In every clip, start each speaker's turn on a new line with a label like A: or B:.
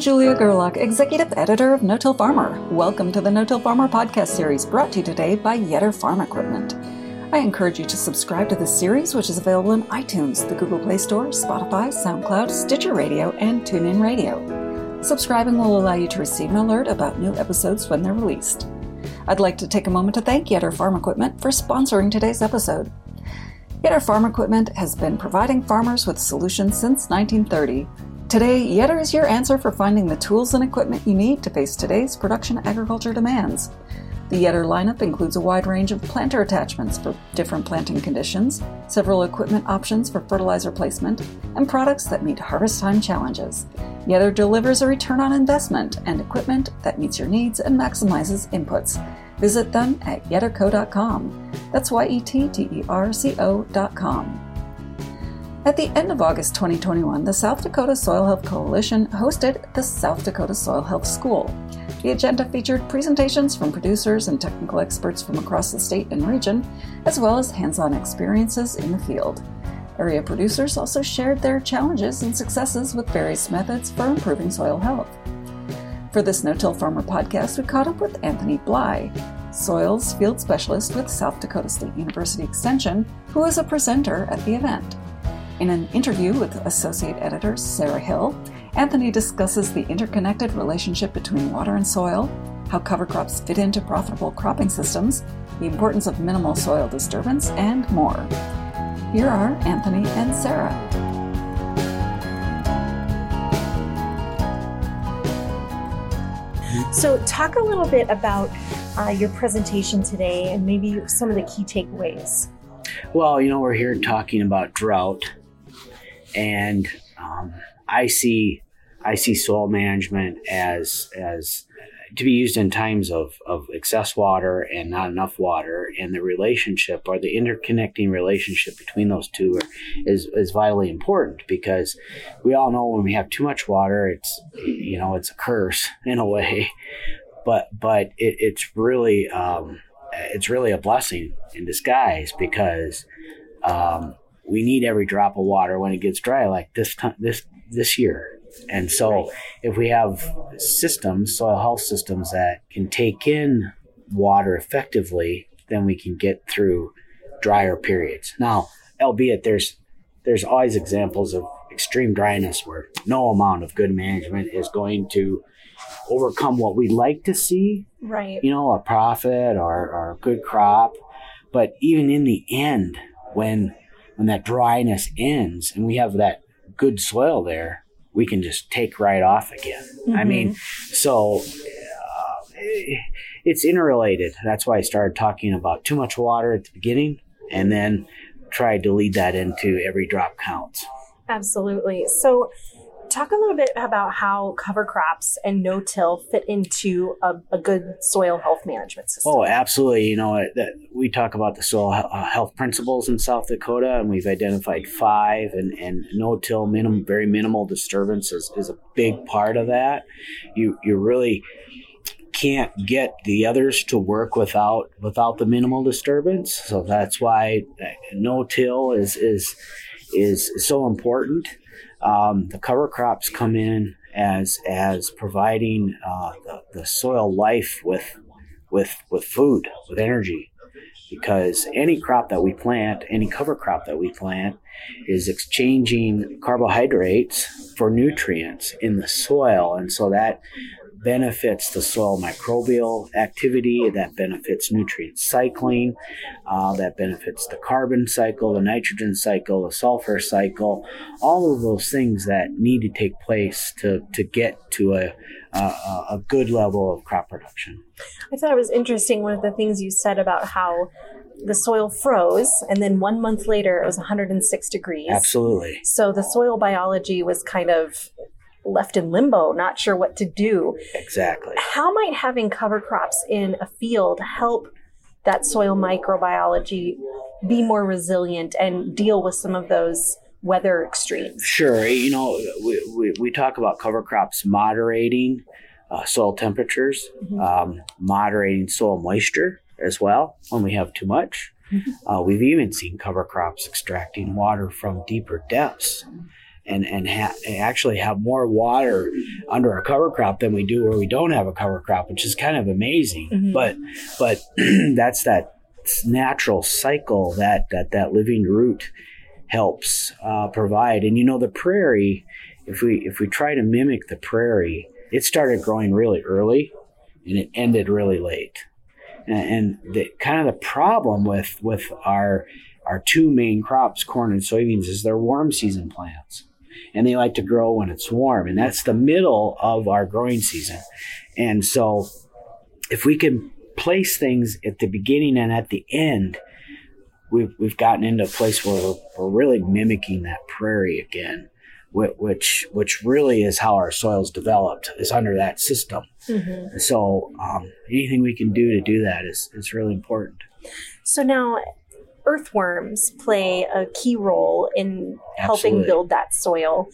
A: I'm Julia Gerlach, Executive Editor of No-Till Farmer. Welcome to the No-Till Farmer podcast series brought to you today by Yetter Farm Equipment. I encourage you to subscribe to this series, which is available in iTunes, the Google Play Store, Spotify, SoundCloud, Stitcher Radio, and TuneIn Radio. Subscribing will allow you to receive an alert about new episodes when they're released. I'd like to take a moment to thank Yetter Farm Equipment for sponsoring today's episode. Yetter Farm Equipment has been providing farmers with solutions since 1930. Today, Yetter is your answer for finding the tools and equipment you need to face today's production agriculture demands. The Yetter lineup includes a wide range of planter attachments for different planting conditions, several equipment options for fertilizer placement, and products that meet harvest time challenges. Yetter delivers a return on investment and equipment that meets your needs and maximizes inputs. Visit them at yetterco.com. That's Y E T T E R C O.com. At the end of August 2021, the South Dakota Soil Health Coalition hosted the South Dakota Soil Health School. The agenda featured presentations from producers and technical experts from across the state and region, as well as hands on experiences in the field. Area producers also shared their challenges and successes with various methods for improving soil health. For this No Till Farmer podcast, we caught up with Anthony Bly, soils field specialist with South Dakota State University Extension, who was a presenter at the event. In an interview with Associate Editor Sarah Hill, Anthony discusses the interconnected relationship between water and soil, how cover crops fit into profitable cropping systems, the importance of minimal soil disturbance, and more. Here are Anthony and Sarah.
B: So, talk a little bit about uh, your presentation today and maybe some of the key takeaways.
C: Well, you know, we're here talking about drought and um, I see I see soil management as as to be used in times of, of excess water and not enough water. And the relationship or the interconnecting relationship between those two are, is, is vitally important because we all know when we have too much water it's you know it's a curse in a way. But but it, it's really um, it's really a blessing in disguise because um, we need every drop of water when it gets dry, like this time, this this year. And so, if we have systems, soil health systems that can take in water effectively, then we can get through drier periods. Now, albeit there's there's always examples of extreme dryness where no amount of good management is going to overcome what we'd like to see.
B: Right.
C: You know, a profit or, or a good crop. But even in the end, when when that dryness ends and we have that good soil there, we can just take right off again. Mm-hmm. I mean, so uh, it's interrelated. That's why I started talking about too much water at the beginning and then tried to lead that into every drop counts.
B: Absolutely. So talk a little bit about how cover crops and no-till fit into a, a good soil health management system.
C: Oh, absolutely. You know, that we talk about the soil uh, health principles in South Dakota, and we've identified five, and, and no-till, minimum, very minimal disturbance is, is a big part of that. You you really can't get the others to work without without the minimal disturbance. So that's why uh, no-till is is is so important. Um, the cover crops come in as as providing uh, the, the soil life with with with food, with energy, because any crop that we plant, any cover crop that we plant, is exchanging carbohydrates for nutrients in the soil, and so that benefits the soil microbial activity, that benefits nutrient cycling, uh, that benefits the carbon cycle, the nitrogen cycle, the sulfur cycle, all of those things that need to take place to, to get to a, a, a good level of crop production.
B: I thought it was interesting one of the things you said about how the soil froze and then one month later it was 106 degrees
C: absolutely
B: so the soil biology was kind of left in limbo, not sure what to do.
C: Exactly.
B: How might having cover crops in a field help that soil microbiology be more resilient and deal with some of those weather extremes?
C: Sure. You know, we, we, we talk about cover crops moderating uh, soil temperatures, mm-hmm. um, moderating soil moisture as well when we have too much. Mm-hmm. Uh, we've even seen cover crops extracting water from deeper depths and and ha- actually have more water under a cover crop than we do where we don't have a cover crop, which is kind of amazing.
B: Mhm.
C: But but that's that natural cycle that that that living root helps uh, provide. And you know, the prairie, if we if we try to mimic the prairie, it started growing really early, and it ended really late. And, and the kind of the problem with with our our two main crops, corn and soybeans, is they're warm season plants, and they like to grow when it's warm, and that's the middle of our growing season. And so, if we can place things at the beginning and at the end, we've we've gotten into a place where we're, we're really mimicking that prairie again, which which really is how our soils developed is under that system.
B: Mhm.
C: So um, anything we can do to do that is is really important.
B: So now, earthworms play a key role in helping
C: Absolutely.
B: build that soil.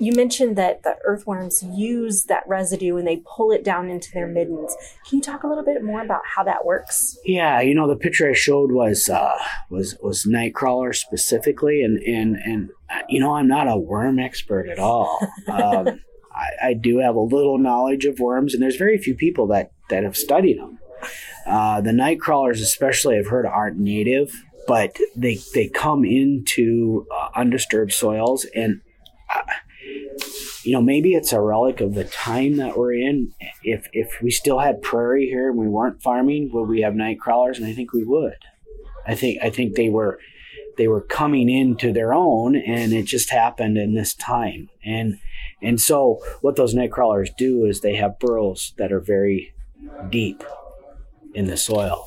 B: You mentioned that the earthworms use that residue and they pull it down into their middens. Can you talk a little bit more about how that works?
C: Yeah, you know the picture I showed was uh, was was nightcrawler specifically, and and and uh, you know I'm not a worm expert at all. Um, I, I do have a little knowledge of worms, and there's very few people that that have studied them. Uh, the night crawlers, especially, I've heard aren't native, but they they come into uh, undisturbed soils, and uh, you know maybe it's a relic of the time that we're in. If if we still had prairie here and we weren't farming, would we have night crawlers? And I think we would. I think I think they were they were coming into their own, and it just happened in this time. And and so what those night crawlers do is they have burrows that are very deep in the soil,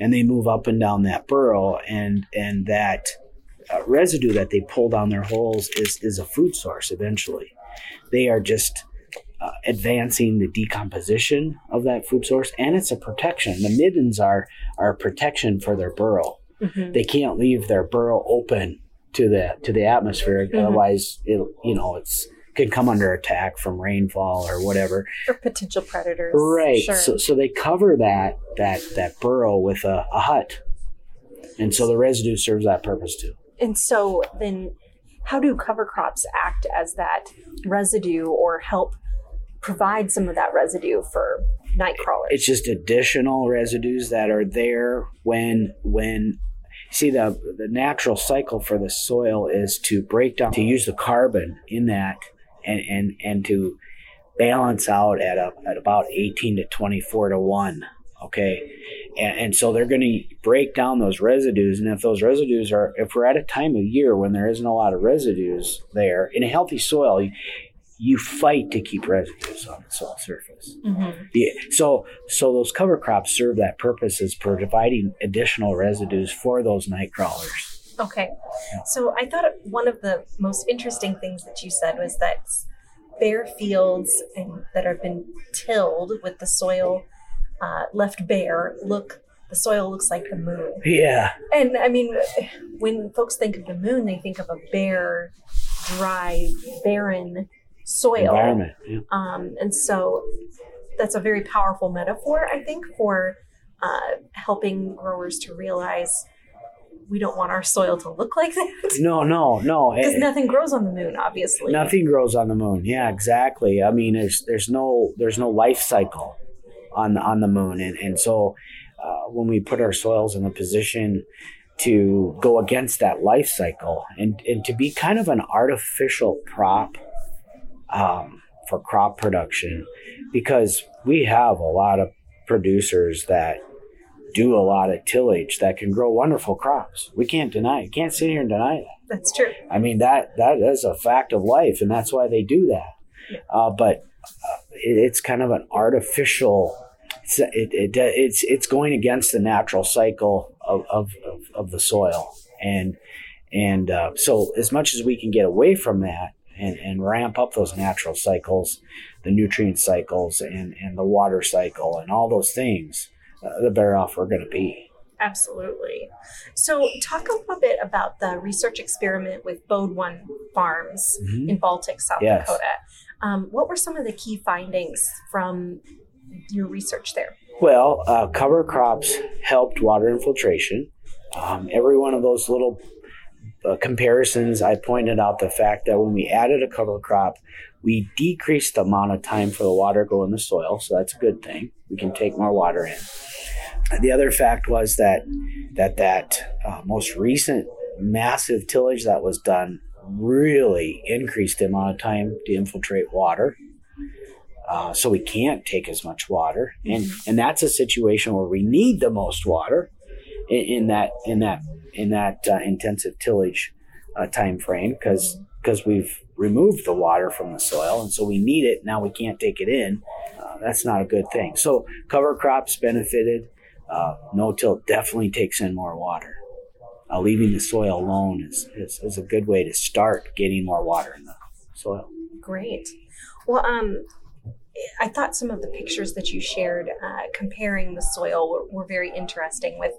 C: and they move up and down that burrow, and and that uh, residue that they pull down their holes is is a food source eventually. They are just uh, advancing the decomposition of that food source, and it's a protection. The middens are are protection for their burrow.
B: Mhm.
C: They can't leave their burrow open to the to the atmosphere,
B: Mhm.
C: otherwise it you know it's can come under attack from rainfall or whatever.
B: For potential predators.
C: Right.
B: Sure.
C: So, so they cover that that that burrow with a, a hut, and so the residue serves that purpose too.
B: And so then, how do cover crops act as that residue or help provide some of that residue for night crawlers?
C: It's just additional residues that are there when when see the the natural cycle for the soil is to break down to use the carbon in that and and and to balance out at a, at about 18 to 24 to 1 okay and, and so they're going to break down those residues and if those residues are if we're at a time of year when there isn't a lot of residues there in a healthy soil you, you fight to keep residues on the soil surface
B: Mhm.
C: yeah. So so those cover crops serve that purpose as providing additional residues for those night crawlers.
B: Okay. So I thought one of the most interesting things that you said was that bare fields and that have been tilled with the soil uh, left bare look the soil looks like the moon.
C: Yeah.
B: And I mean, when folks think of the moon, they think of a bare, dry, barren soil.
C: Environment. Yeah.
B: Um, and so that's a very powerful metaphor, I think, for uh, helping growers to realize we don't want our soil to look like that.
C: No, no, no.
B: Because
C: Eh,
B: nothing grows on the moon, obviously.
C: Nothing grows on the moon. Yeah, exactly. I mean, there's there's no there's no life cycle on the, on the moon, and and so uh, when we put our soils in a position to go against that life cycle and and to be kind of an artificial prop um, for crop production, because we have a lot of producers that do a lot of tillage that can grow wonderful crops. We can't deny it. Can't sit here and deny that.
B: That's true.
C: I mean that that is a fact of life, and that's why they do that. Uh, but uh, it, it's kind of an artificial. It's it, it, it's it's going against the natural cycle of of, of, of the soil, and and uh, so as much as we can get away from that and, and ramp up those natural cycles, the nutrient cycles and and the water cycle and all those things, uh, the better off we're going to be.
B: Absolutely. So, talk a little bit about the research experiment with Bode One Farms
C: Mhm.
B: in Baltic, South
C: Yes.
B: Dakota. Um, what were some of the key findings from your research there?
C: Well, uh, cover crops helped water infiltration. Um, every one of those little uh, comparisons, I pointed out the fact that when we added a cover crop, we decreased the amount of time for the water to go in the soil, so that's a good thing. We can take more water in. The other fact was that that that uh, most recent massive tillage that was done really increased the amount of time to infiltrate water. Uh, so we can't take as much water, and and that's a situation where we need the most water in, in that in that in that uh, intensive tillage uh, time frame because because we've removed the water from the soil, and so we need it now. We can't take it in. That's not a good thing. So cover crops benefited. Uh, no-till definitely takes in more water. Uh, leaving the soil alone is, is, is a good way to start getting more water in the soil.
B: Great. Well, um, I thought some of the pictures that you shared uh, comparing the soil were, were very interesting with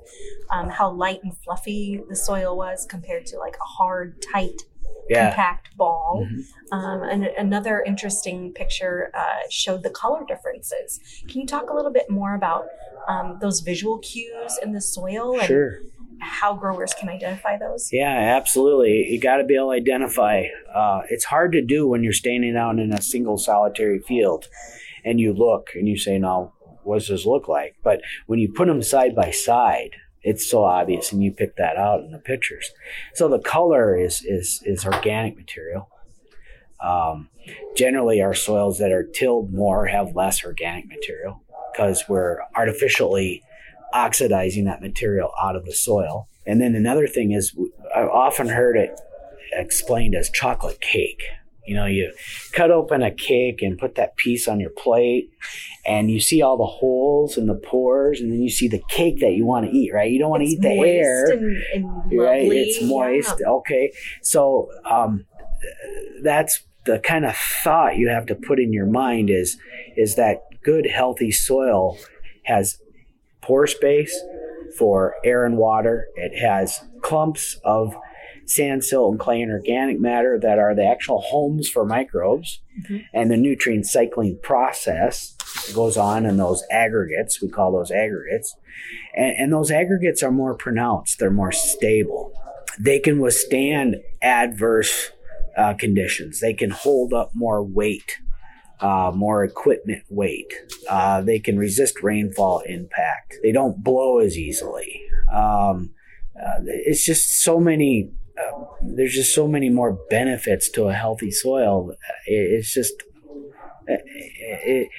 B: um, how light and fluffy the soil was compared to like a hard, tight,
C: Yeah.
B: compact ball.
C: Mhm.
B: Um, and another interesting picture uh, showed the color differences. Can you talk a little bit more about um, those visual cues in the soil and
C: Sure.
B: how growers can identify those?
C: Yeah, absolutely. You got to be able to identify. Uh, it's hard to do when you're standing out in a single solitary field and you look and you say, now, what does this look like? But when you put them side by side, it's so obvious and you pick that out in the pictures. So the color is, is, is organic material. Um, generally, our soils that are tilled more have less organic material because we're artificially oxidizing that material out of the soil. And then another thing is, I've often heard it explained as chocolate cake. You know, you cut open a cake and put that piece on your plate, and you see all the holes and the pores, and then you see the cake that you want to eat, right? You don't want to eat the air
B: and, and
C: right? It's moist.
B: Yeah.
C: Okay. So um, that's the kind of thought you have to put in your mind is is that good healthy soil has pore space for air and water. It has clumps of sand, silt, and clay and organic matter that are the actual homes for microbes.
B: Mhm.
C: And the nutrient cycling process goes on in those aggregates. We call those aggregates. And, and those aggregates are more pronounced, they're more stable. They can withstand adverse uh, conditions, they can hold up more weight. Uh, more equipment weight. Uh, they can resist rainfall impact. They don't blow as easily. Um, uh, it's just so many. Uh, there's just so many more benefits to a healthy soil. It, it's just. It, it,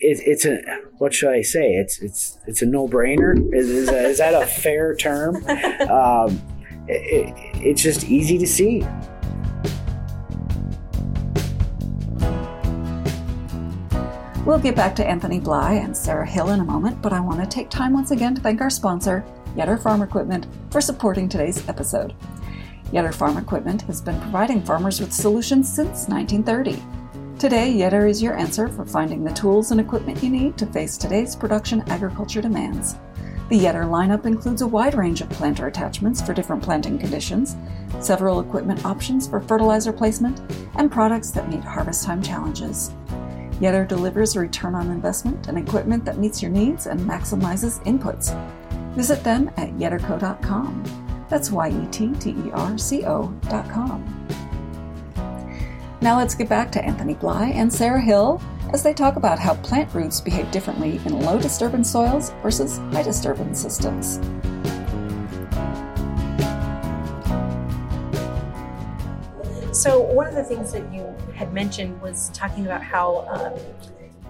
C: it, it's a what should I say? It's it's it's a no brainer. Is, is, is that a fair term? Um, it, it, it's just easy to see.
A: We'll get back to Anthony Bly and Sarah Hill in a moment, but I want to take time once again to thank our sponsor, Yetter Farm Equipment, for supporting today's episode. Yetter Farm Equipment has been providing farmers with solutions since 1930. Today, Yetter is your answer for finding the tools and equipment you need to face today's production agriculture demands. The Yetter lineup includes a wide range of planter attachments for different planting conditions, several equipment options for fertilizer placement, and products that meet harvest time challenges. Yetter delivers a return on investment and equipment that meets your needs and maximizes inputs. Visit them at yetterco.com. That's Y-E-T-T-E-R-C-O dot com. Now let's get back to Anthony Bly and Sarah Hill as they talk about how plant roots behave differently in low disturbance soils versus high disturbance systems.
B: So one of the things that you had mentioned was talking about how um,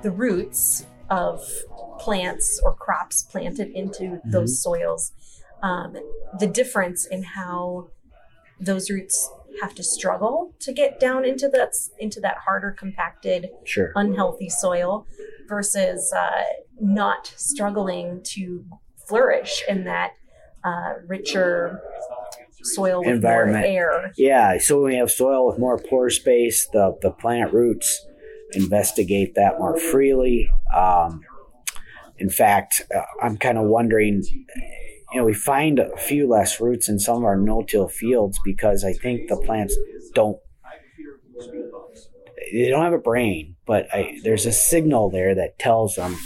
B: the roots of plants or crops planted into those soils, um, the difference in how those roots have to struggle to get down into that into that harder, compacted,
C: Sure.
B: unhealthy soil, versus uh, not struggling to flourish in that uh, richer soil with more
C: Environment.
B: air.
C: Yeah, so when we have soil with more pore space, the, the plant roots investigate that more freely. Um, in fact, uh, I'm kind of wondering, you know, we find a few less roots in some of our no-till fields because I think the plants don't they don't have a brain, but I, there's a signal there that tells them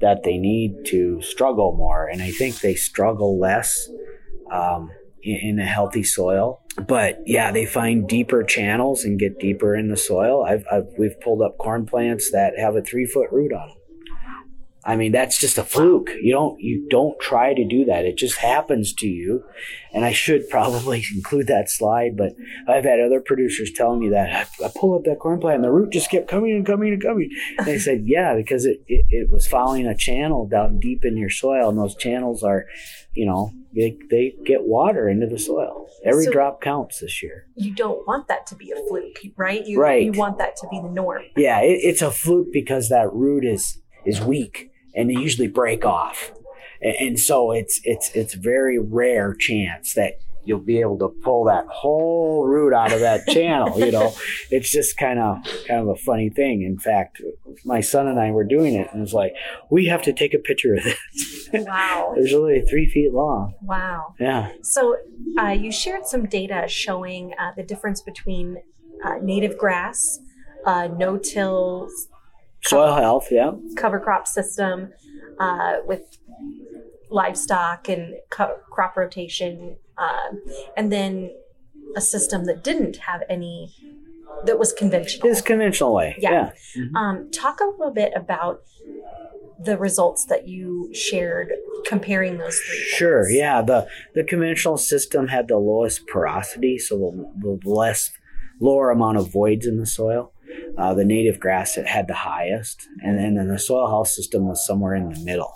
C: that they need to struggle more, and I think they struggle less um, in, in a healthy soil. But yeah, they find deeper channels and get deeper in the soil. I've, I've we've pulled up corn plants that have a three foot root on them. I mean, that's just a fluke. You don't you don't try to do that. It just happens to you. And I should probably include that slide, but I've had other producers telling me that I, I pull up that corn plant and the root just kept coming and coming and coming. And they said, yeah, because it, it, it was following a channel down deep in your soil, and those channels are, you know, they, they get water into the soil. Every
B: So-
C: drop counts this year.
B: You don't want that to be a fluke, right? You,
C: Right.
B: You want that to be the norm.
C: Yeah, it, it's a fluke because that root is is weak and they usually break off, and, and so it's it's it's very rare chance that you'll be able to pull that whole root out of that channel. You know, it's just kind of kind of a funny thing. In fact, my son and I were doing it, and it's like we have to take a picture of this.
B: Wow.
C: There's literally three feet long.
B: Wow.
C: Yeah.
B: So uh, you shared some data showing uh, the difference between uh, native grass, uh, no-till
C: Soil health, yeah.
B: cover crop system uh, with livestock and co- crop rotation, um, and then a system that didn't have any that was conventional.
C: It's conventional way.
B: Yeah.
C: yeah.
B: Um, talk a little bit about the results that you shared comparing those three.
C: Sure.
B: things.
C: Yeah. The the conventional system had the lowest porosity, so the, the less lower amount of voids in the soil. Uh, the native grass had the highest, and then, then the soil health system was somewhere in the middle.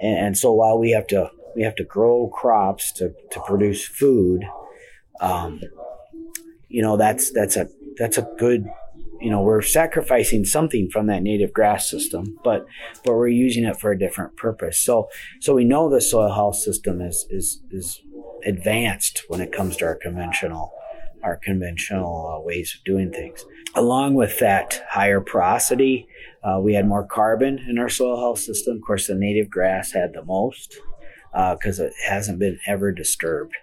C: And, and so while we have to we have to grow crops to, to produce food, um, you know that's that's a that's a good you know we're sacrificing something from that native grass system, but but we're using it for a different purpose. So so we know the soil health system is is is advanced when it comes to our conventional our conventional uh, ways of doing things. Along with that higher porosity, uh, we had more carbon in our soil health system. Of course, the native grass had the most because it hasn't been ever disturbed.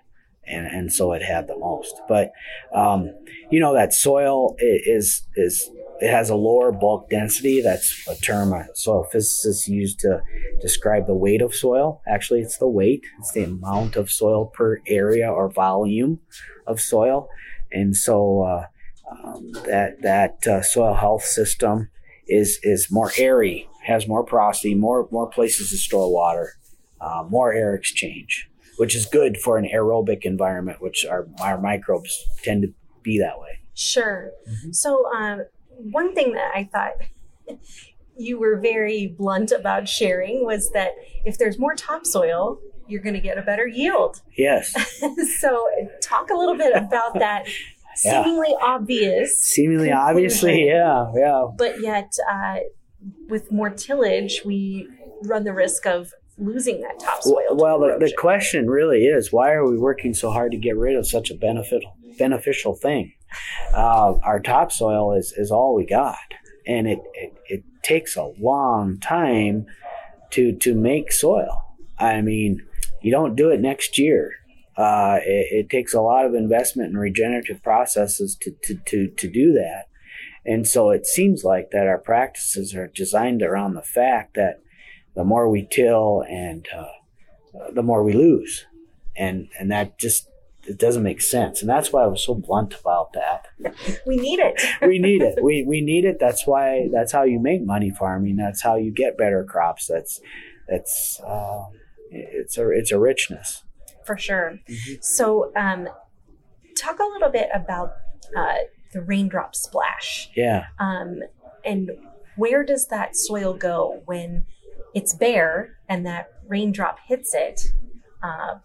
C: And, and so it had the most. But um, you know that soil is is it has a lower bulk density. That's a term a soil physicists use to describe the weight of soil. Actually, it's the weight. It's the amount of soil per area or volume of soil. And so uh, um, that that uh, soil health system is is more airy, has more porosity, more more places to store water, uh, more air exchange, which is good for an aerobic environment, which our our microbes tend to be that way.
B: Sure.
C: Mm-hmm.
B: So, um, one thing that I thought you were very blunt about sharing was that if there's more topsoil, you're going to get a better yield.
C: Yes,
B: so, talk a little bit about that
C: Yeah.
B: seemingly obvious,
C: seemingly obviously, yeah, yeah.
B: but yet uh, with more tillage, we run the risk of losing that topsoil. to
C: Well, the, the question really is why are we working so hard to get rid of such a beneficial beneficial thing? Uh, our topsoil is, is all we got, and it, it, it takes a long time to to make soil. I mean, you don't do it next year. Uh, it, it takes a lot of investment in regenerative processes to, to, to, to do that. And so it seems like that our practices are designed around the fact that the more we till and uh, the more we lose, and and that just it doesn't make sense, and that's why I was so blunt about that.
B: we need it.
C: We need it. We we need it. That's why that's how you make money farming. That's how you get better crops. That's that's uh, it's a it's a richness.
B: For sure.
C: Mhm.
B: So, um, talk a little bit about uh, the raindrop splash.
C: Yeah.
B: um, and where does that soil go when it's bare and that raindrop hits it? Uh,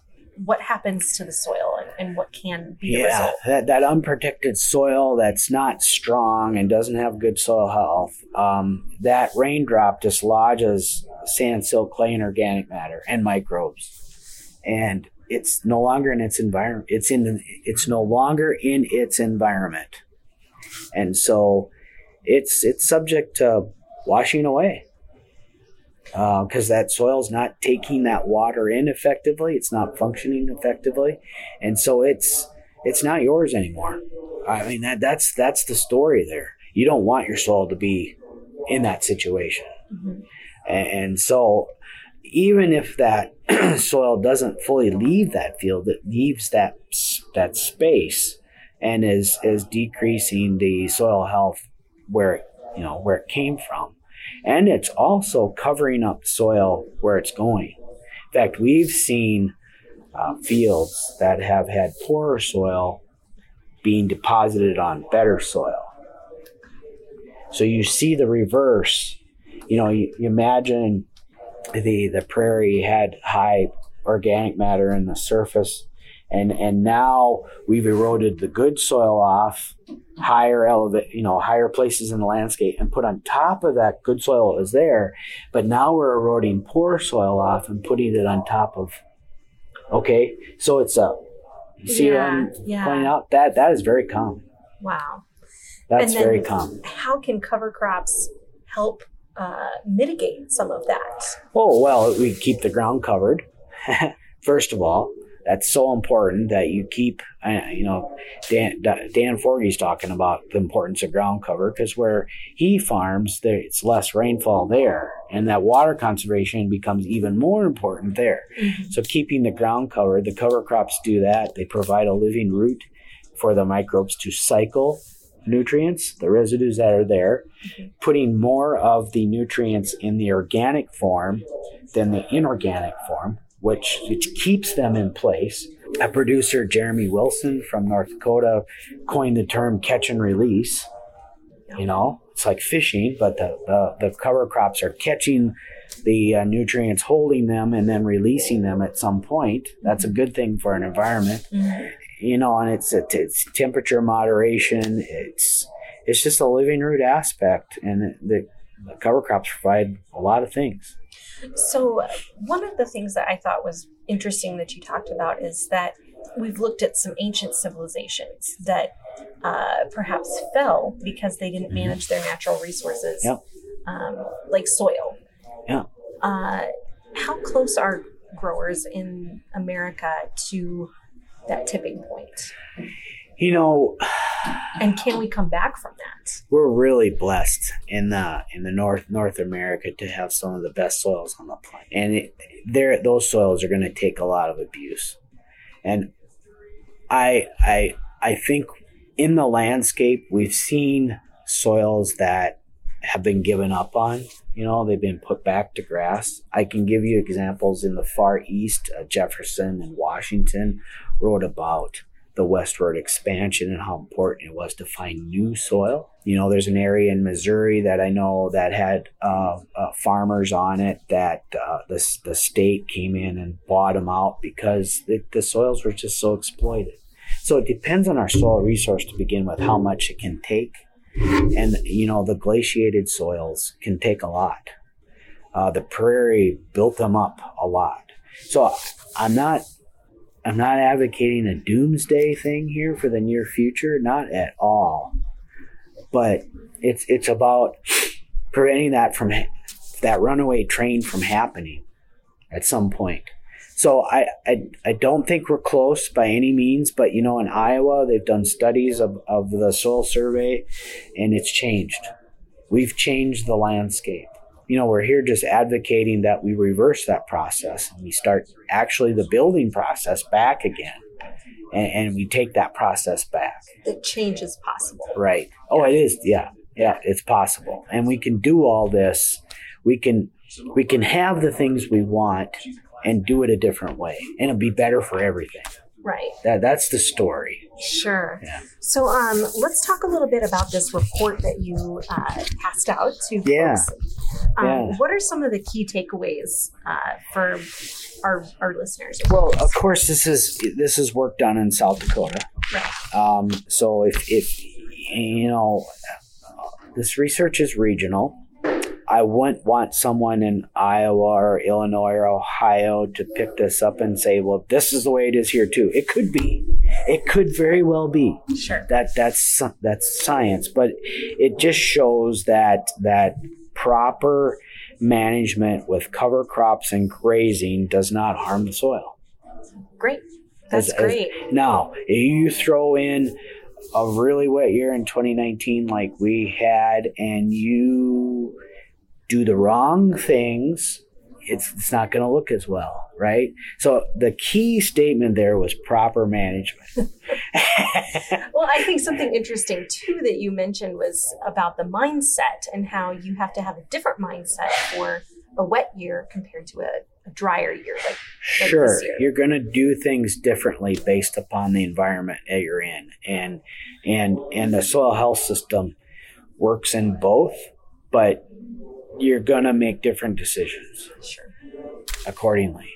B: what happens to the soil and, what can be the
C: Yeah,
B: result?
C: that, that unprotected soil that's not strong and doesn't have good soil health, um, that raindrop dislodges sand, silt, clay, and organic matter and microbes, and it's no longer in its environment. It's in it's no longer in its environment, and so it's it's subject to washing away because that soil's not taking that water in effectively. It's not functioning effectively, and so it's it's not yours anymore. I mean that that's that's the story there. You don't want your soil to be in that situation,
B: Mhm.
C: and, and so even if that soil doesn't fully leave that field, it leaves that that space and is is decreasing the soil health where it, you know where it came from, and it's also covering up soil where it's going. In fact, we've seen uh, fields that have had poorer soil being deposited on better soil. So you see the reverse. You know, you, you imagine the the prairie had high organic matter in the surface and and now we've eroded the good soil off higher elevate you know higher places in the landscape and put on top of that good soil that was there but now we're eroding poor soil off and putting it on top of okay so it's a you see
B: Yeah,
C: what i'm
B: yeah.
C: pointing out that that is very common
B: Wow.
C: that's very common
B: How can cover crops help uh, mitigate some of that?
C: Oh, well, we keep the ground covered. First of all, that's so important that you keep, uh, you know, Dan, Dan Forgey's talking about the importance of ground cover because where he farms, there, it's less rainfall there. And that water conservation becomes even more important there. So keeping the ground covered, the cover crops do that. They provide a living root for the microbes to cycle nutrients, the residues that are there, putting more of the nutrients in the organic form than the inorganic form, which, which keeps them in place. A producer, Jeremy Wilson from North Dakota, coined the term catch and release. You know, it's like fishing, but the, the, the cover crops are catching the uh, nutrients, holding them, and then releasing them at some point. That's a good thing for an environment
B: Mhm.
C: you know, and it's it's temperature moderation. It's it's just a living root aspect, and the, the cover crops provide a lot of things.
B: So, one of the things that I thought was interesting that you talked about is that we've looked at some ancient civilizations that uh, perhaps fell because they didn't manage their natural resources,
C: Yep.
B: um, like soil.
C: Yeah.
B: Uh, how close are growers in America to that tipping point?
C: You know,
B: And can we come back from that?
C: we're really blessed in the in the North North America to have some of the best soils on the planet, and there those soils are going to take a lot of abuse, and I I I think in the landscape we've seen soils that have been given up on. You know, they've been put back to grass. I can give you examples in the far east. Uh, Jefferson and Washington wrote about the westward expansion and how important it was to find new soil. You know, there's an area in Missouri that I know that had uh, uh, farmers on it that uh, the, the state came in and bought them out because the, the soils were just so exploited. So it depends on our soil resource to begin with how much it can take. And, you know, the glaciated soils can take a lot. Uh, the prairie built them up a lot. So I'm not I'm not advocating a doomsday thing here for the near future, not at all. But it's it's about preventing that from that runaway train from happening at some point. So I, I I don't think we're close by any means, but you know in Iowa they've done studies of, of the soil survey and it's changed. We've changed the landscape you know, we're here just advocating that we reverse that process and we start actually the building process back again. And, and we take that process back.
B: That change is possible.
C: Right. Oh, it is. Yeah. Yeah. It's possible. And we can do all this. We can, we can have the things we want and do it a different way and it'll be better for everything.
B: Right.
C: That, that's the story.
B: Sure.
C: Yeah.
B: So, um, let's talk a little bit about this report that you uh, passed out to
C: Yeah.
B: folks. Um,
C: Yeah.
B: What are some of the key takeaways uh, for our our listeners?
C: Well, of course, this is this is work done in South Dakota.
B: Right.
C: Um, so if if you know this research is regional, I wouldn't want someone in Iowa or Illinois or Ohio to pick this up and say, "Well, this is the way it is here too." It could be, it could very well be
B: Sure.
C: that that's that's science, but it just shows that that proper management with cover crops and grazing does not harm the soil.
B: Great. That's
C: As- as-
B: great.
C: Now, you throw in a really wet year in 2019 like we had, and you do the wrong things it's it's not going to look as well, right? So the key statement there was proper management.
B: well, I think something interesting too that you mentioned was about the mindset and how you have to have a different mindset for a wet year compared to a, a drier year. Like, like
C: sure,
B: year.
C: you're going to do things differently based upon the environment that you're in, and and and the soil health system works in both, but you're going to make different decisions.
B: Sure.
C: Accordingly.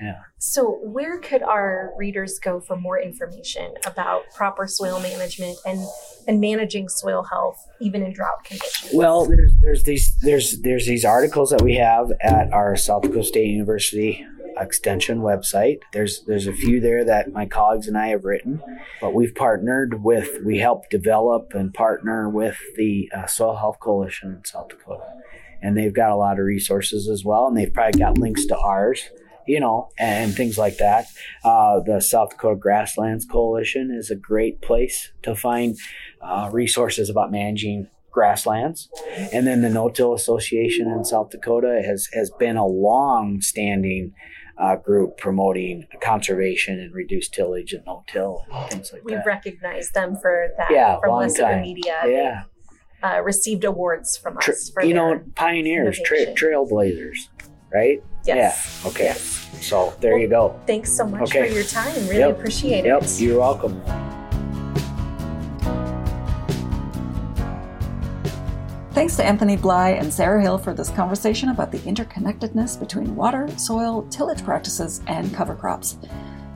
C: Yeah.
B: So, where could our readers go for more information about proper soil management and and managing soil health even in drought conditions?
C: Well, there's there's these there's there's these articles that we have at our South Dakota State University extension website. There's there's a few there that my colleagues and I have written, but we've partnered with we help develop and partner with the uh, Soil Health Coalition in South Dakota, and they've got a lot of resources as well, and they've probably got links to ours you know, and things like that. Uh, the South Dakota Grasslands Coalition is a great place to find uh, resources about managing grasslands. And then the No-Till Association in South Dakota has, has been a long-standing uh, group promoting conservation and reduced tillage and no-till and things like that.
B: We've recognized them for that
C: Yeah,
B: from
C: long time.
B: Media.
C: Yeah,
B: Uh, received awards from us
C: Tra-
B: for
C: you know, pioneers, tra- trailblazers, right?
B: yes.
C: Yeah. Okay.
B: Yes.
C: So there
B: Well,
C: you go.
B: Thanks so much
C: Okay.
B: for your time. Really
C: Yep.
B: appreciate
C: Yep.
B: it.
C: You're welcome.
A: Thanks to Anthony Bly and Sarah Hill for this conversation about the interconnectedness between water, soil, tillage practices, and cover crops.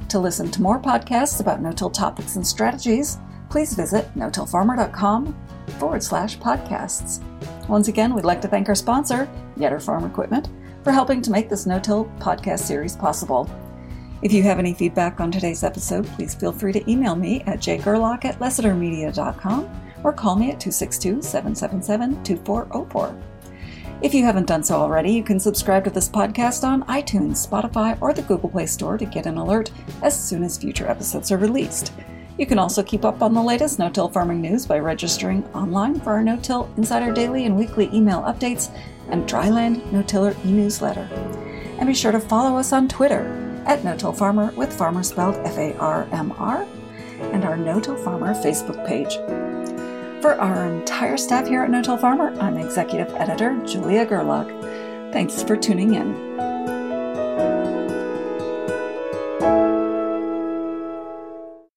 A: To listen to more podcasts about no-till topics and strategies, please visit no-tillfarmer.com forward slash podcasts. Once again, we'd like to thank our sponsor, Yetter Farm Equipment, for helping to make this no-till podcast series possible. If you have any feedback on today's episode, please feel free to email me at jgerlach at lessitermedia.com or call me at 262 777 2404. If you haven't done so already, you can subscribe to this podcast on iTunes, Spotify, or the Google Play Store to get an alert as soon as future episodes are released. You can also keep up on the latest no till farming news by registering online for our No Till Insider Daily and weekly email updates and Dryland No Tiller e newsletter. And be sure to follow us on Twitter at No Till Farmer with farmer spelled F A R M R and our No Till Farmer Facebook page. For our entire staff here at No Till Farmer, I'm Executive Editor Julia Gerlach. Thanks for tuning in.